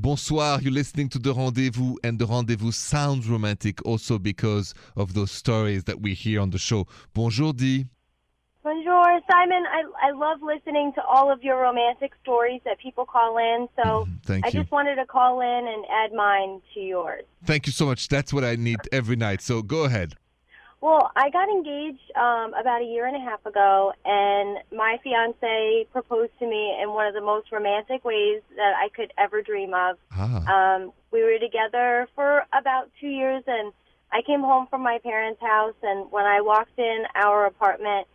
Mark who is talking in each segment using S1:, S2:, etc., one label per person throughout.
S1: Bonsoir, you're listening to The Rendezvous, and The Rendezvous sounds romantic also because of those stories that we hear on the show. Bonjour, Di.
S2: Bonjour, Simon. I, I love listening to all of your romantic stories that people call in. So
S1: Mm, Thank
S2: I
S1: you.
S2: just wanted to call in and add mine to yours.
S1: Thank you so much. That's what I need every night. So go ahead.
S2: Well, I got engaged um, about a year and a half ago, and my fiance proposed to me in one of the most romantic ways that I could ever dream of.
S1: Ah,
S2: Um, we were together for about two years, and I came home from my parents' house, and when I walked in our apartment,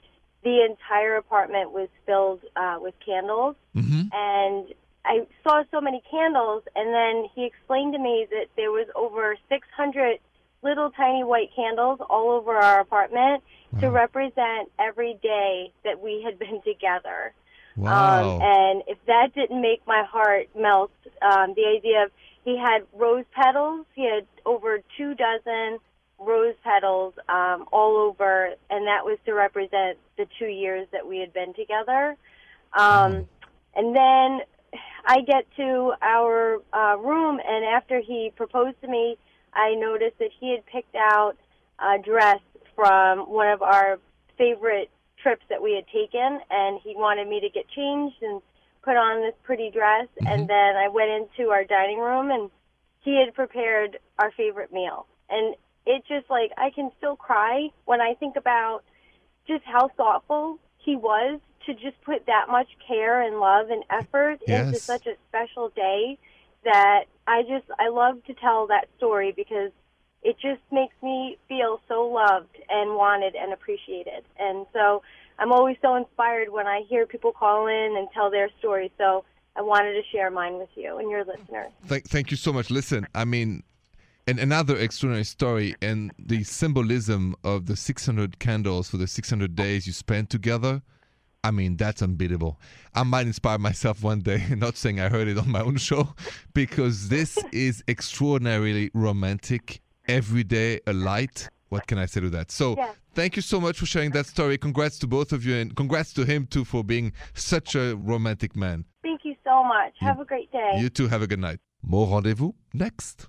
S2: the entire apartment was filled uh, with candles,
S1: hmm
S2: and I saw so many candles, and then he explained to me that there was over 600 little tiny white candles all over our apartment to represent every day that we had been together.
S1: wow.
S2: Um, and if that didn't make my heart melt, um, the idea of he had rose petals, he had over two dozen rose petals um, all over, and that was to represent the two years that we had been together. Um, and then I get to our uh, room, and after he proposed to me, I noticed that he had picked out a dress from one of our favorite trips that we had taken, and he wanted me to get changed and put on this pretty dress. Mm-hmm. And then I went into our dining room, and he had prepared our favorite meal. And it just like I can still cry when I think about just how thoughtful he was to just put that much care and love and effort into such a special day that I just I love to tell that story because it just makes me feel so loved and wanted and appreciated. And so I'm always so inspired when I hear people call in and tell their story. So I wanted to share mine with you and your listeners.
S1: Thank, thank you so much. Listen, I mean, and another extraordinary story and the symbolism of the 600 candles for the 600 days you spent together. I mean, that's unbeatable. I might inspire myself one day, not saying I heard it on my own show, because this is extraordinarily romantic. Every day, a light. What can I say to that? So,
S2: Yeah.
S1: thank you so much for sharing that story. Congrats to both of you, and congrats to him too for being such a romantic man.
S2: Thank you so much. Have a great day.
S1: You too have a good night. More rendezvous next.